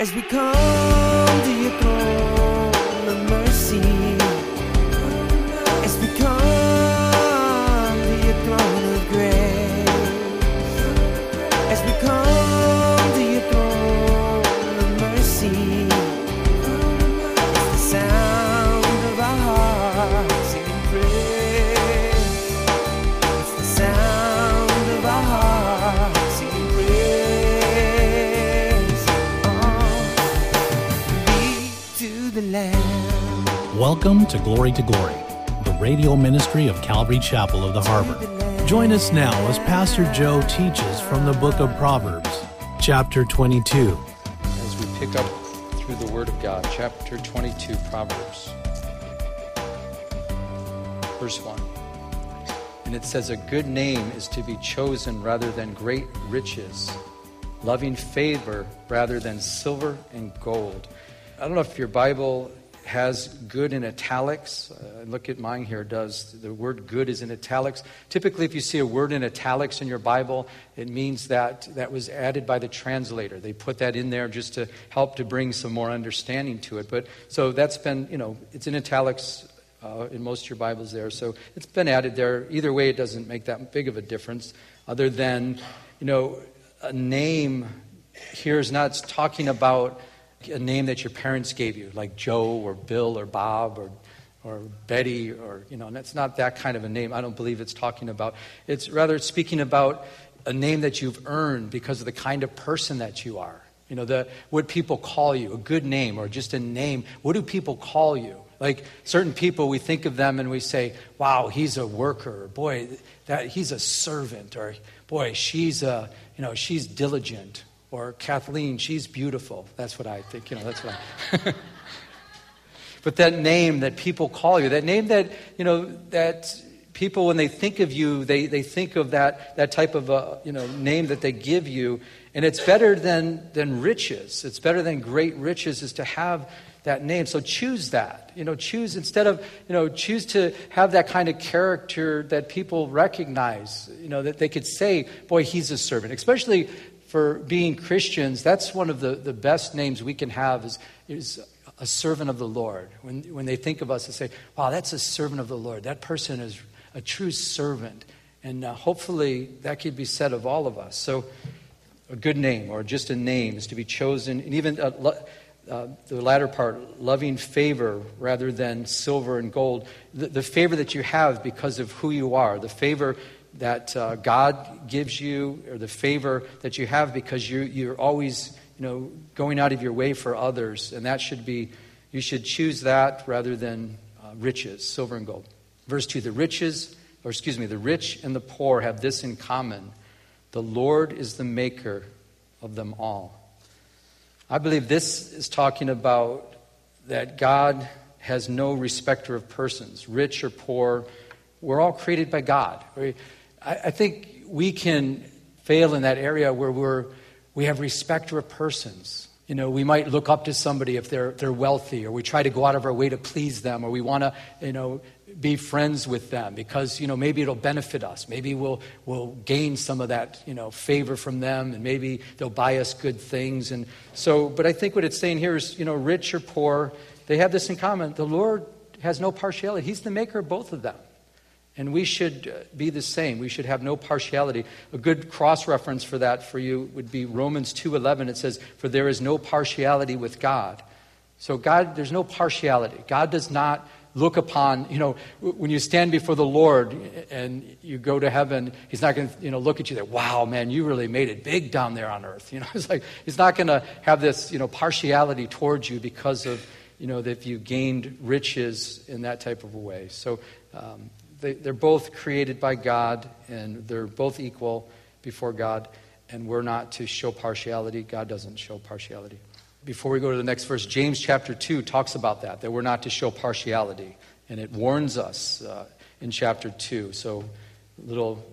as we come Welcome to Glory to Glory, the radio ministry of Calvary Chapel of the Harbor. Join us now as Pastor Joe teaches from the book of Proverbs, chapter 22. as we pick up through the Word of God, chapter 22, Proverbs, verse 1. And it says, A good name is to be chosen rather than great riches, loving favor rather than silver and gold. I don't know if your Bible has good in italics. Uh, look at mine here, does. The word good is in italics. Typically, if you see a word in italics in your Bible, it means that that was added by the translator. They put that in there just to help to bring some more understanding to it. But so that's been, you know, it's in italics uh, in most of your Bibles there. So it's been added there. Either way, it doesn't make that big of a difference, other than, you know, a name here is not talking about a name that your parents gave you, like Joe or Bill or Bob or, or Betty, or, you know, and it's not that kind of a name. I don't believe it's talking about. It's rather speaking about a name that you've earned because of the kind of person that you are. You know, the, what people call you, a good name or just a name. What do people call you? Like certain people, we think of them and we say, wow, he's a worker. Or, boy, that, he's a servant. Or, boy, she's, a, you know, she's diligent. Or Kathleen, she's beautiful. That's what I think. You know, that's what I. but that name that people call you, that name that, you know, that people, when they think of you, they, they think of that, that type of a, you know, name that they give you. And it's better than, than riches. It's better than great riches is to have that name. So choose that. You know, choose instead of, you know, choose to have that kind of character that people recognize, you know, that they could say, boy, he's a servant. Especially for being Christians, that's one of the, the best names we can have is, is a servant of the Lord. When, when they think of us, they say, wow, that's a servant of the Lord. That person is a true servant. And uh, hopefully that could be said of all of us. So a good name or just a name is to be chosen. And even uh, lo- uh, the latter part, loving favor rather than silver and gold. The, the favor that you have because of who you are, the favor that uh, God gives you, or the favor that you have because you, you're always you know, going out of your way for others. And that should be, you should choose that rather than uh, riches, silver and gold. Verse 2 The riches, or excuse me, the rich and the poor have this in common the Lord is the maker of them all. I believe this is talking about that God has no respecter of persons, rich or poor. We're all created by God. I, I think we can fail in that area where we're, we have respect for persons. You know, we might look up to somebody if they're, they're wealthy, or we try to go out of our way to please them, or we want to, you know, be friends with them because, you know, maybe it'll benefit us. Maybe we'll, we'll gain some of that, you know, favor from them, and maybe they'll buy us good things. And so, but I think what it's saying here is, you know, rich or poor, they have this in common. The Lord has no partiality, He's the maker of both of them. And we should be the same. We should have no partiality. A good cross reference for that for you would be Romans 2:11. It says, "For there is no partiality with God." So God, there's no partiality. God does not look upon, you know, when you stand before the Lord and you go to heaven, He's not going to, you know, look at you that, wow, man, you really made it big down there on earth. You know, it's like He's not going to have this, you know, partiality towards you because of, you know, that you gained riches in that type of a way. So um, they, they're both created by God and they're both equal before God, and we're not to show partiality. God doesn't show partiality. Before we go to the next verse, James chapter 2 talks about that, that we're not to show partiality. And it warns us uh, in chapter 2. So, a little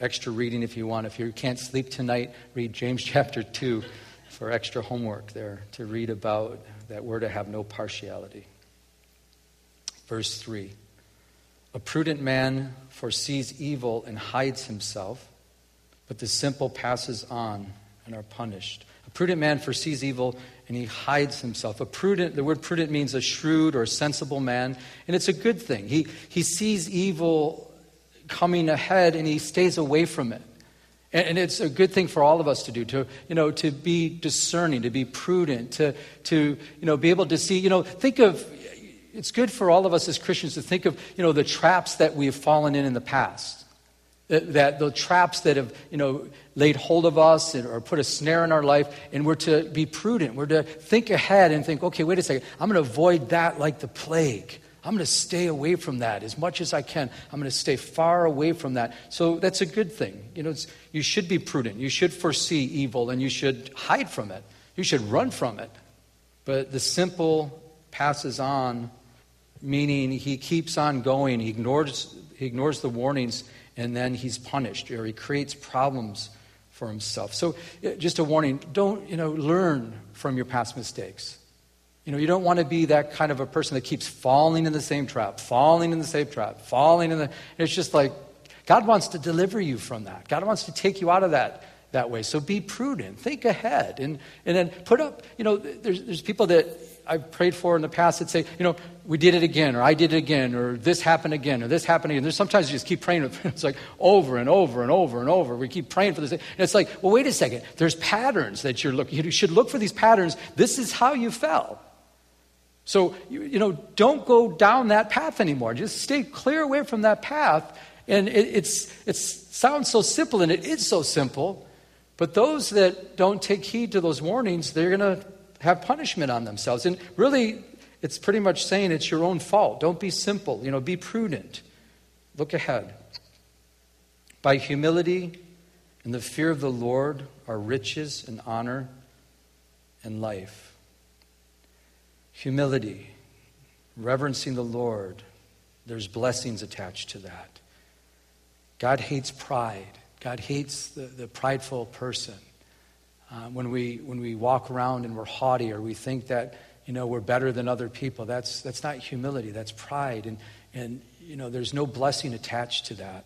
extra reading if you want. If you can't sleep tonight, read James chapter 2 for extra homework there to read about that we're to have no partiality. Verse 3 A prudent man foresees evil and hides himself, but the simple passes on and are punished. A prudent man foresees evil and he hides himself. A prudent, the word prudent means a shrewd or sensible man, and it's a good thing. He, he sees evil coming ahead and he stays away from it. And, and it's a good thing for all of us to do, to, you know, to be discerning, to be prudent, to, to, you know, be able to see, you know, think of, it's good for all of us as Christians to think of, you know, the traps that we have fallen in in the past. That, that the traps that have, you know, laid hold of us or put a snare in our life, and we're to be prudent. We're to think ahead and think, okay, wait a second, I'm going to avoid that like the plague. I'm going to stay away from that as much as I can. I'm going to stay far away from that. So that's a good thing. You know, you should be prudent. You should foresee evil and you should hide from it. You should run from it. But the simple passes on, meaning he keeps on going. He ignores, he ignores the warnings and then he's punished or he creates problems for himself. So uh, just a warning, don't, you know, learn from your past mistakes. You know, you don't want to be that kind of a person that keeps falling in the same trap, falling in the same trap, falling in the. It's just like God wants to deliver you from that. God wants to take you out of that that way. So be prudent, think ahead, and and then put up. You know, there's there's people that I've prayed for in the past that say, you know, we did it again, or I did it again, or this happened again, or this happened again. There's sometimes you just keep praying. It's like over and over and over and over. We keep praying for this. And it's like, well, wait a second. There's patterns that you're looking. You should look for these patterns. This is how you fell. So, you, you know, don't go down that path anymore. Just stay clear away from that path. And it, it's, it sounds so simple, and it is so simple. But those that don't take heed to those warnings, they're going to have punishment on themselves. And really, it's pretty much saying it's your own fault. Don't be simple. You know, be prudent. Look ahead. By humility and the fear of the Lord are riches and honor and life humility, reverencing the Lord, there's blessings attached to that. God hates pride. God hates the, the prideful person. Uh, when, we, when we walk around and we're haughty or we think that you know, we're better than other people, that's, that's not humility, that's pride. And, and you know, there's no blessing attached to that.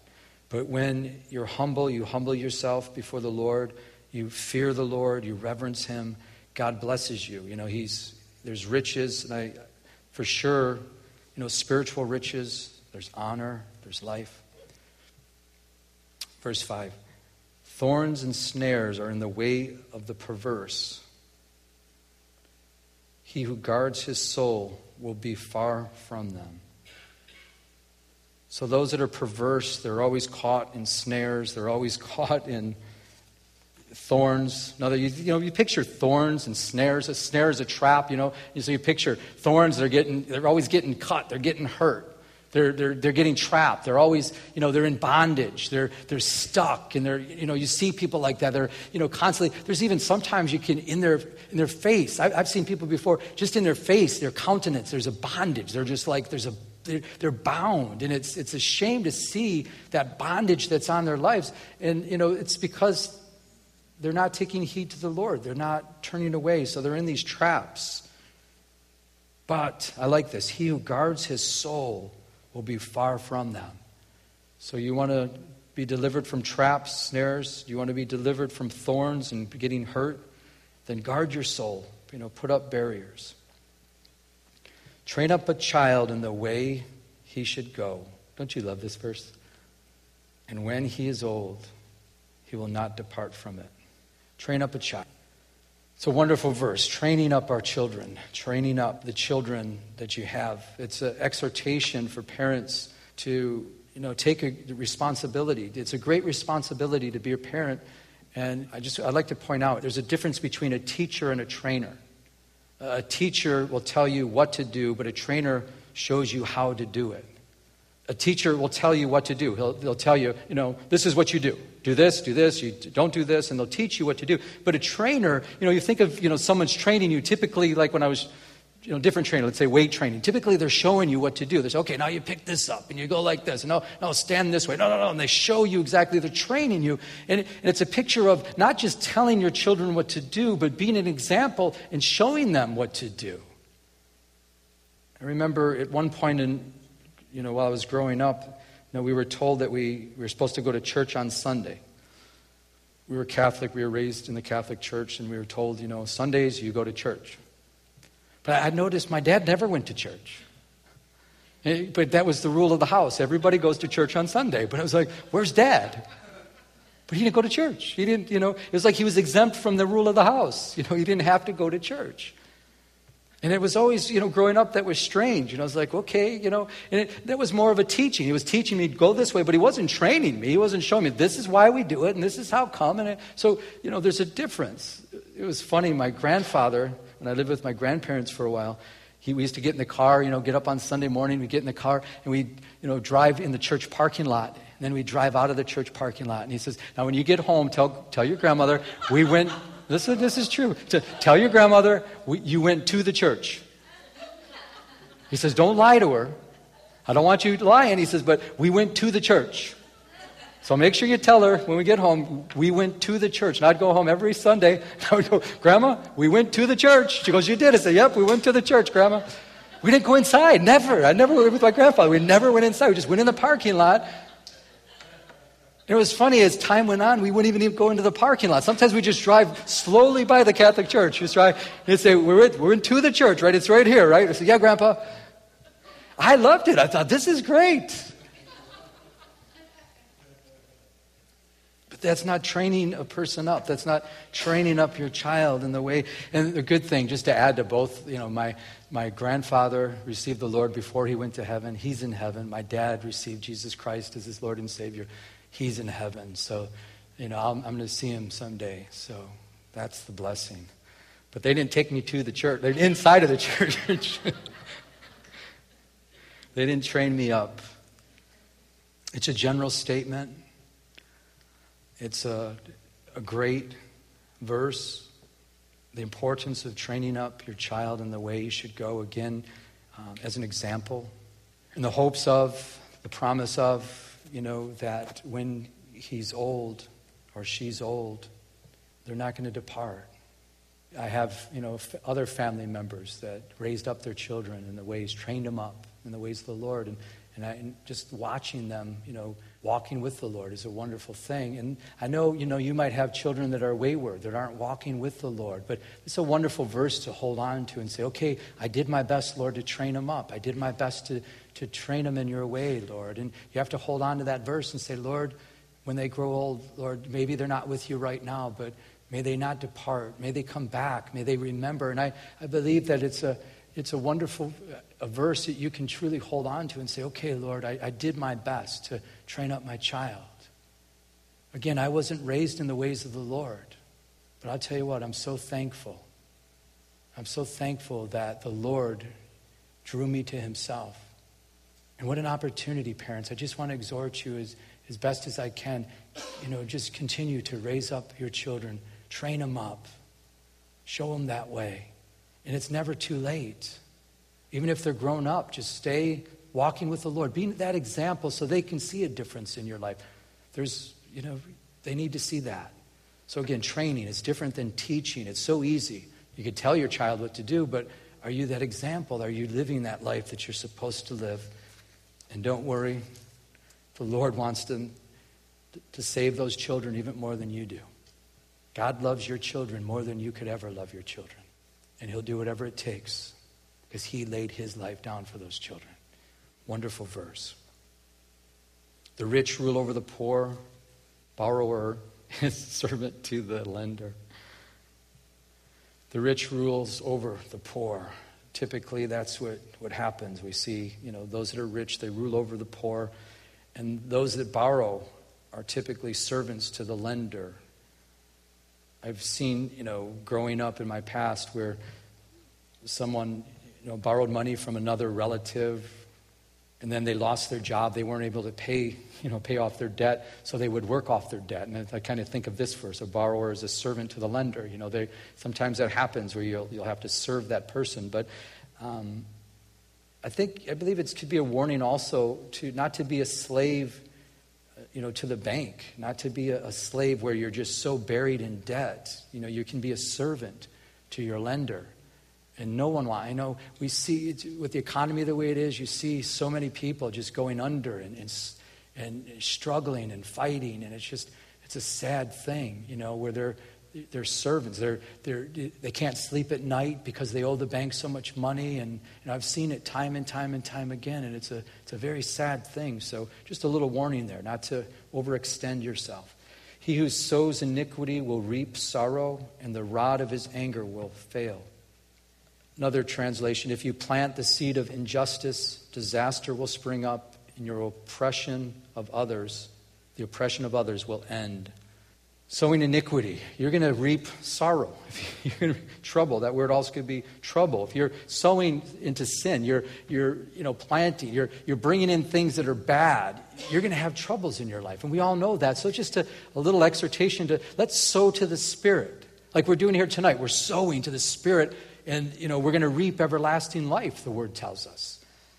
But when you're humble, you humble yourself before the Lord, you fear the Lord, you reverence Him, God blesses you. You know, He's, there's riches, and I, for sure, you know, spiritual riches, there's honor, there's life. Verse 5 Thorns and snares are in the way of the perverse. He who guards his soul will be far from them. So, those that are perverse, they're always caught in snares, they're always caught in thorns. Another, you, you, know, you picture thorns and snares. A snare is a trap, you know. So you picture thorns, they're getting, they're always getting cut, they're getting hurt. They're, they're, they're getting trapped. They're always, you know, they're in bondage. They're, they're stuck. And they're, you know, you see people like that. They're, you know, constantly, there's even sometimes you can, in their, in their face, I, I've seen people before, just in their face, their countenance, there's a bondage. They're just like, there's a, they're, they're bound. And it's, it's a shame to see that bondage that's on their lives. And, you know, it's because they're not taking heed to the Lord. They're not turning away. So they're in these traps. But I like this. He who guards his soul will be far from them. So you want to be delivered from traps, snares? You want to be delivered from thorns and getting hurt? Then guard your soul. You know, put up barriers. Train up a child in the way he should go. Don't you love this verse? And when he is old, he will not depart from it. Train up a child. It's a wonderful verse, training up our children, training up the children that you have. It's an exhortation for parents to, you know, take a responsibility. It's a great responsibility to be a parent. And I just, I'd like to point out there's a difference between a teacher and a trainer. A teacher will tell you what to do, but a trainer shows you how to do it a teacher will tell you what to do. He'll, they'll tell you, you know, this is what you do. Do this, do this, you don't do this, and they'll teach you what to do. But a trainer, you know, you think of, you know, someone's training you, typically, like when I was, you know, different trainer, let's say weight training. Typically, they're showing you what to do. They say, okay, now you pick this up, and you go like this, and no, no, stand this way. No, no, no. And they show you exactly, they're training you. And, and it's a picture of not just telling your children what to do, but being an example and showing them what to do. I remember at one point in you know, while I was growing up, you know, we were told that we, we were supposed to go to church on Sunday. we were Catholic, we were raised in the Catholic Church, and we were told, you know, Sundays you go to church. But I noticed my dad never went to church. Eh, but that was the rule of the house. Everybody goes to church on Sunday. But I was like, where's dad? But he didn't go to church. He didn't, you know, it was like he was exempt from the rule of the house. You know, he didn't have to go to church. And it was always, you know, growing up, that was strange. You know, I was like, okay, you know, and it, that was more of a teaching. He was teaching me to go this way, but he wasn't training me. He wasn't showing me this is why we do it and this is how come. And it, so, you know, there's a difference. It was funny. My grandfather, when I lived with my grandparents for a while, he, we used to get in the car, you know, get up on Sunday morning, we get in the car, and we, you know, drive in the church parking lot. And then we drive out of the church parking lot. And he says, now when you get home, tell, tell your grandmother, we went this, this is true. To tell your grandmother we, you went to the church. He says, Don't lie to her. I don't want you lying. He says, But we went to the church. So make sure you tell her when we get home, we went to the church. And I'd go home every Sunday. And I would go, Grandma, we went to the church. She goes, You did? I said, Yep, we went to the church, Grandma. We didn't go inside. Never. I never went with my grandfather. We never went inside. We just went in the parking lot and it was funny, as time went on, we wouldn't even go into the parking lot. Sometimes we just drive slowly by the Catholic Church. Just drive, and say, we're, in, we're into the church, right? It's right here, right? I said, yeah, Grandpa. I loved it. I thought, this is great. But that's not training a person up. That's not training up your child in the way. And the good thing, just to add to both, you know, my, my grandfather received the Lord before he went to heaven. He's in heaven. My dad received Jesus Christ as his Lord and Savior he's in heaven. So, you know, I'm, I'm going to see him someday. So that's the blessing. But they didn't take me to the church. They're inside of the church. they didn't train me up. It's a general statement. It's a, a great verse. The importance of training up your child in the way he should go, again, um, as an example, in the hopes of, the promise of, you know, that when he's old or she's old, they're not going to depart. I have, you know, other family members that raised up their children in the ways, trained them up in the ways of the Lord. And, and, I, and just watching them, you know, walking with the Lord is a wonderful thing. And I know, you know, you might have children that are wayward, that aren't walking with the Lord. But it's a wonderful verse to hold on to and say, okay, I did my best, Lord, to train them up. I did my best to, to train them in your way, Lord. And you have to hold on to that verse and say, Lord, when they grow old, Lord, maybe they're not with you right now, but may they not depart. May they come back. May they remember. And I, I believe that it's a, it's a wonderful uh, a verse that you can truly hold on to and say, okay, Lord, I, I did my best to train up my child. Again, I wasn't raised in the ways of the Lord, but I'll tell you what, I'm so thankful. I'm so thankful that the Lord drew me to himself. And what an opportunity, parents. I just want to exhort you as, as best as I can. You know, just continue to raise up your children, train them up, show them that way. And it's never too late. Even if they're grown up, just stay walking with the Lord. Be that example so they can see a difference in your life. There's, you know, they need to see that. So again, training is different than teaching. It's so easy. You could tell your child what to do, but are you that example? Are you living that life that you're supposed to live? And don't worry, the Lord wants to, to save those children even more than you do. God loves your children more than you could ever love your children. And He'll do whatever it takes because He laid His life down for those children. Wonderful verse. The rich rule over the poor, borrower is servant to the lender. The rich rules over the poor typically that's what, what happens. We see, you know, those that are rich, they rule over the poor. And those that borrow are typically servants to the lender. I've seen, you know, growing up in my past where someone, you know, borrowed money from another relative and then they lost their job. They weren't able to pay, you know, pay off their debt, so they would work off their debt. And I kind of think of this verse: a borrower is a servant to the lender. You know, they, sometimes that happens where you'll you'll have to serve that person. But um, I think I believe it could be a warning also to not to be a slave, uh, you know, to the bank, not to be a, a slave where you're just so buried in debt. You know, you can be a servant to your lender. And no one wants. I know we see with the economy the way it is, you see so many people just going under and, and, and struggling and fighting. And it's just, It's a sad thing, you know, where they're, they're servants. They're, they're, they can't sleep at night because they owe the bank so much money. And, and I've seen it time and time and time again, and it's a, it's a very sad thing. So just a little warning there, not to overextend yourself. He who sows iniquity will reap sorrow, and the rod of his anger will fail. Another translation if you plant the seed of injustice, disaster will spring up, and your oppression of others, the oppression of others, will end. Sowing iniquity, you're going to reap sorrow. You're going to trouble. That word also could be trouble. If you're sowing into sin, you're, you're you know, planting, you're, you're bringing in things that are bad, you're going to have troubles in your life. And we all know that. So just a, a little exhortation to let's sow to the Spirit. Like we're doing here tonight. We're sowing to the Spirit, and you know, we're going to reap everlasting life, the word tells us.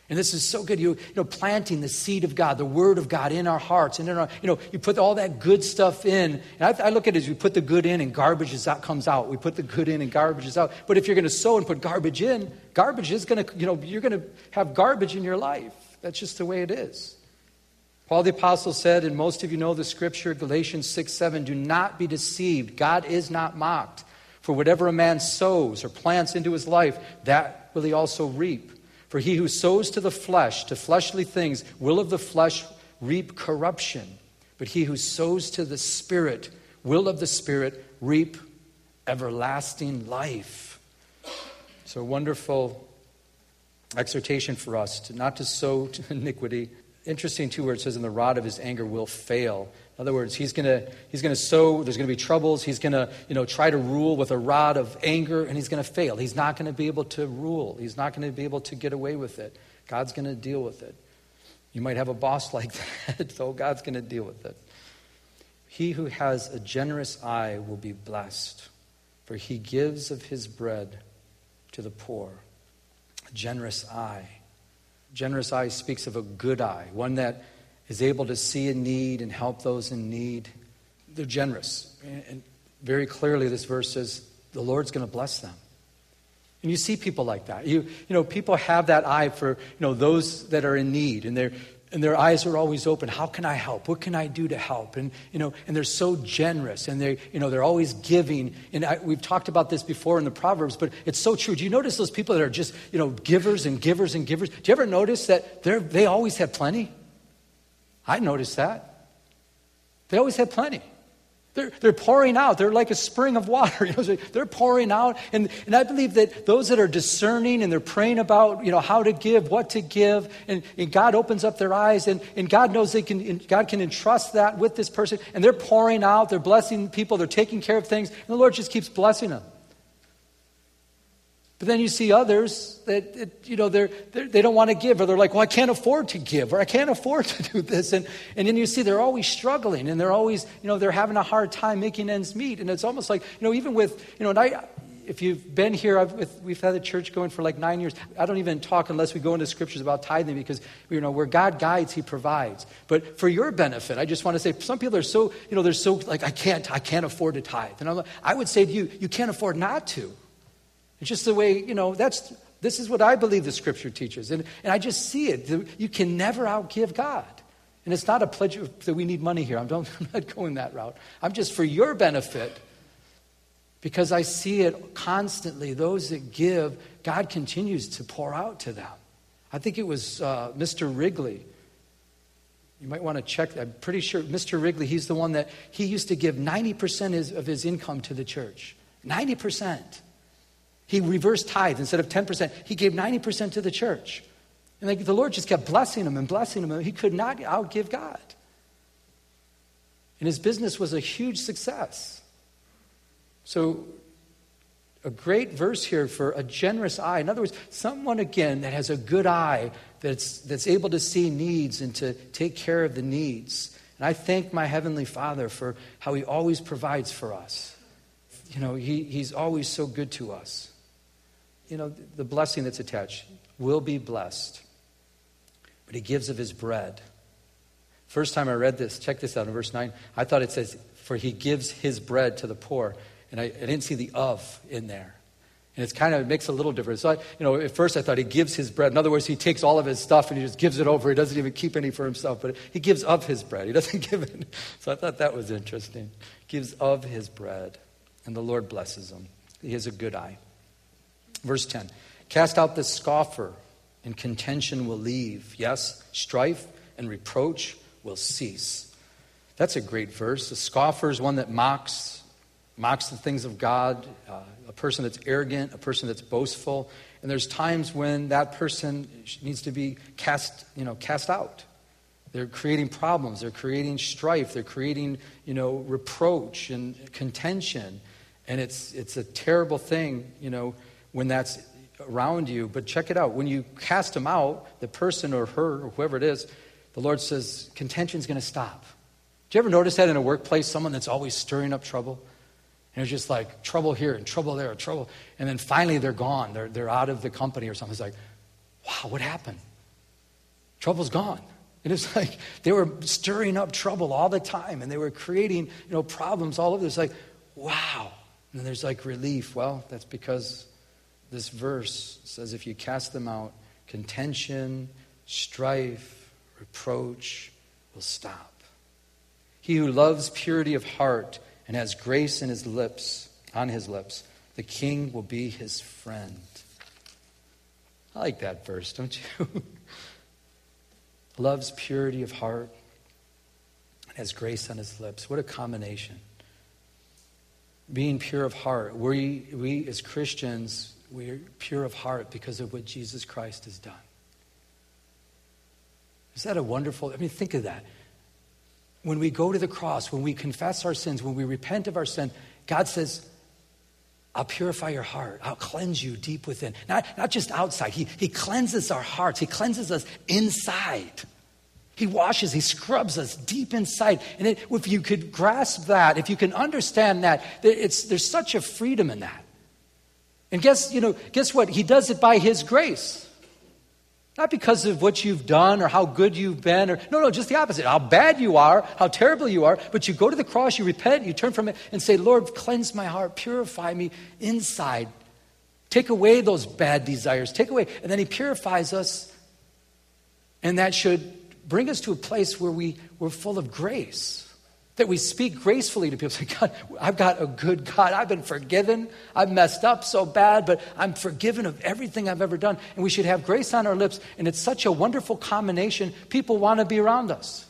And this is so good. You, you know, planting the seed of God, the word of God in our hearts. And in our, you know, you put all that good stuff in. And I, I look at it as we put the good in and garbage is out, comes out. We put the good in and garbage is out. But if you're going to sow and put garbage in, garbage is going to, you know, you're going to have garbage in your life. That's just the way it is. Paul the Apostle said, and most of you know the scripture, Galatians 6 7, do not be deceived. God is not mocked. For whatever a man sows or plants into his life, that will he also reap. For he who sows to the flesh, to fleshly things, will of the flesh reap corruption. But he who sows to the Spirit, will of the Spirit reap everlasting life. So, wonderful exhortation for us to not to sow to iniquity. Interesting, too, where it says, in the rod of his anger will fail. In other words, he's going he's gonna sow, there's going to be troubles. He's going to you know, try to rule with a rod of anger, and he's going to fail. He's not going to be able to rule, he's not going to be able to get away with it. God's going to deal with it. You might have a boss like that, so God's going to deal with it. He who has a generous eye will be blessed, for he gives of his bread to the poor. A generous eye. Generous eye speaks of a good eye, one that is able to see a need and help those in need. They're generous. And very clearly, this verse says the Lord's going to bless them. And you see people like that. You, you know, people have that eye for, you know, those that are in need, and, they and their eyes are always open. How can I help? What can I do to help? And, you know, and they're so generous, and they, you know, they're always giving. And I, we've talked about this before in the Proverbs, but it's so true. Do you notice those people that are just, you know, givers and givers and givers? Do you ever notice that they're, they always have plenty? I noticed that. They always had plenty. They're, they're pouring out. They're like a spring of water. You know, they're pouring out. And, and I believe that those that are discerning and they're praying about, you know, how to give, what to give, and, and God opens up their eyes and, and God knows they can, God can entrust that with this person. And they're pouring out. They're blessing people. They're taking care of things. And the Lord just keeps blessing them. But then you see others that, that you know, they're, they're, they do not want to give, or they're like, well, I can't afford to give, or I can't afford to do this. And, and then you see they're always struggling, and they're always, you know, they're having a hard time making ends meet. And it's almost like, you know, even with, you know, and I, if you've been here, with, we've had the church going for like nine years. I don't even talk unless we go into scriptures about tithing because, you know, where God guides, He provides. But for your benefit, I just want to say some people are so, you know, they're so like, I can't, I can't afford to tithe. And I'm, like, I would say to you, you can't afford not to. It's just the way, you know, that's, this is what I believe the scripture teaches. And, and I just see it. You can never outgive God. And it's not a pledge that we need money here. I'm, I'm not going that route. I'm just for your benefit because I see it constantly. Those that give, God continues to pour out to them. I think it was uh, Mr. Wrigley. You might want to check. I'm pretty sure Mr. Wrigley, he's the one that he used to give 90% of his income to the church. 90%. He reversed tithes. Instead of 10%, he gave 90% to the church. And the Lord just kept blessing him and blessing him. He could not outgive God. And his business was a huge success. So, a great verse here for a generous eye. In other words, someone again that has a good eye that's, that's able to see needs and to take care of the needs. And I thank my Heavenly Father for how He always provides for us. You know, he, He's always so good to us you know, the blessing that's attached will be blessed. But he gives of his bread. First time I read this, check this out in verse 9, I thought it says, For he gives his bread to the poor. And I, I didn't see the of in there. And it's kind of, it makes a little difference. So, I, you know, at first I thought he gives his bread. In other words, he takes all of his stuff and he just gives it over. He doesn't even keep any for himself, but he gives of his bread. He doesn't give it. So I thought that was interesting. Gives of his bread, and the Lord blesses him. He has a good eye. Verse 10 Cast out the scoffer, and contention will leave. Yes, strife and reproach will cease. That's a great verse. The scoffer is one that mocks, mocks the things of God. Uh, a person that's arrogant, a person that's boastful. And there's times when that person needs to be cast, you know, cast out. They're creating problems, they're creating strife, they're creating, you know, reproach and contention. And it's it's a terrible thing, you know, when that's around you. But check it out. When you cast them out, the person or her or whoever it is, the Lord says contention's going to stop. Do you ever notice that in a workplace, someone that's always stirring up trouble? And it's just like trouble here and trouble there, and trouble. And then finally they're gone. They're, they're out of the company or something. It's like, wow, what happened? Trouble's gone. And it's like they were stirring up trouble all the time and they were creating, you know, problems all over. It's like, wow. And there's like relief. Well, that's because this verse says if you cast them out, contention, strife, reproach will stop. He who loves purity of heart and has grace in his lips, on his lips, the king will be his friend. I like that verse, don't you? Loves purity of heart and has grace on his lips. What a combination. Being pure of heart. We, we as Christians, we're pure of heart because of what Jesus Christ has done. Is that a wonderful? I mean, think of that. When we go to the cross, when we confess our sins, when we repent of our sin, God says, I'll purify your heart. I'll cleanse you deep within. Not, not just outside. He, he cleanses our hearts. He cleanses us inside. He washes, he scrubs us deep inside. And it, if you could grasp that, if you can understand that, it's, there's such a freedom in that. And guess, you know, guess what? He does it by his grace. Not because of what you've done or how good you've been, or no, no, just the opposite. How bad you are, how terrible you are. But you go to the cross, you repent, you turn from it, and say, Lord, cleanse my heart, purify me inside. Take away those bad desires, take away. And then He purifies us. And that should bring us to a place where we, we're full of grace. That we speak gracefully to people. Say, God, I've got a good God. I've been forgiven. I've messed up so bad, but I'm forgiven of everything I've ever done. And we should have grace on our lips. And it's such a wonderful combination. People want to be around us.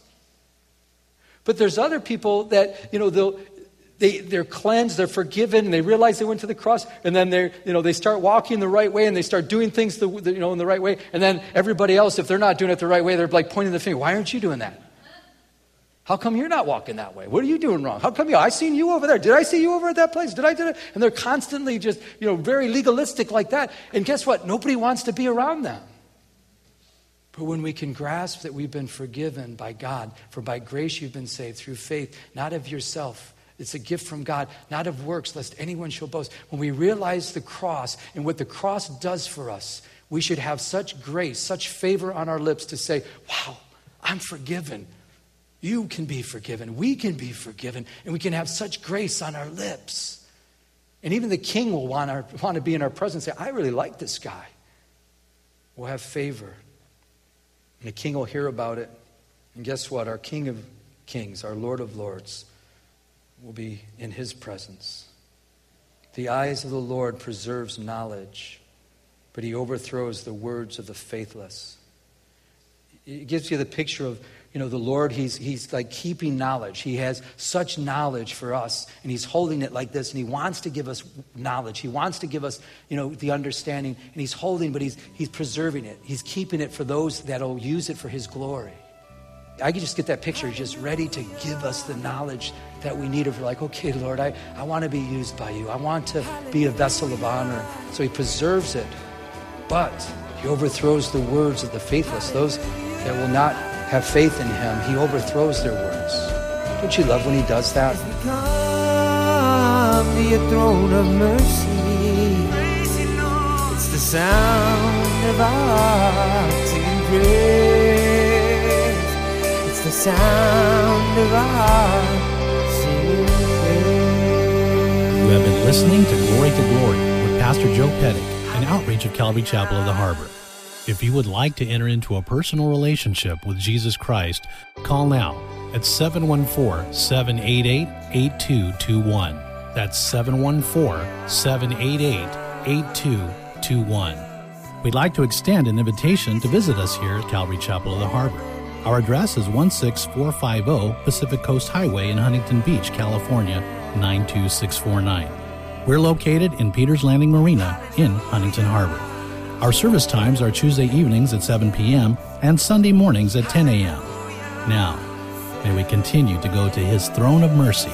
But there's other people that, you know, they'll, they, they're cleansed, they're forgiven, and they realize they went to the cross, and then they you know, they start walking the right way, and they start doing things the, the, you know, in the right way, and then everybody else, if they're not doing it the right way, they're like pointing the finger, why aren't you doing that? How come you're not walking that way? What are you doing wrong? How come you? I seen you over there. Did I see you over at that place? Did I do it? And they're constantly just, you know, very legalistic like that. And guess what? Nobody wants to be around them. But when we can grasp that we've been forgiven by God, for by grace you've been saved through faith, not of yourself, it's a gift from God, not of works, lest anyone shall boast. When we realize the cross and what the cross does for us, we should have such grace, such favor on our lips to say, Wow, I'm forgiven. You can be forgiven. We can be forgiven. And we can have such grace on our lips. And even the king will want, our, want to be in our presence and say, I really like this guy. We'll have favor. And the king will hear about it. And guess what? Our king of kings, our lord of lords, will be in his presence. The eyes of the Lord preserves knowledge, but he overthrows the words of the faithless. It gives you the picture of, you know, the Lord, he's, he's like keeping knowledge. He has such knowledge for us, and he's holding it like this, and he wants to give us knowledge. He wants to give us, you know, the understanding, and he's holding, but he's, he's preserving it. He's keeping it for those that'll use it for his glory. I can just get that picture, just ready to give us the knowledge that we need. If we're like, okay, Lord, I, I want to be used by you. I want to be a vessel of honor. So he preserves it, but he overthrows the words of the faithless, those that will not have faith in him. He overthrows their words. Don't you love when he does that? Come to your throne of mercy. It's the sound of our singing praise. It's the sound of our singing praise. You have been listening to Glory to Glory with Pastor Joe Pettick, an outreach of Calvary Chapel of the Harbor. If you would like to enter into a personal relationship with Jesus Christ, call now at 714 788 8221. That's 714 788 8221. We'd like to extend an invitation to visit us here at Calvary Chapel of the Harbor. Our address is 16450 Pacific Coast Highway in Huntington Beach, California 92649. We're located in Peters Landing Marina in Huntington Harbor. Our service times are Tuesday evenings at 7 p.m. and Sunday mornings at 10 a.m. Now, may we continue to go to His throne of mercy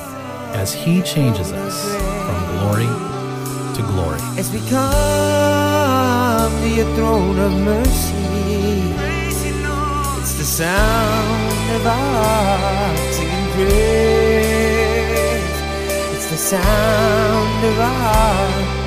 as He changes us from glory to glory. As we come to your throne of mercy, it's the sound of our singing praise. It's the sound of our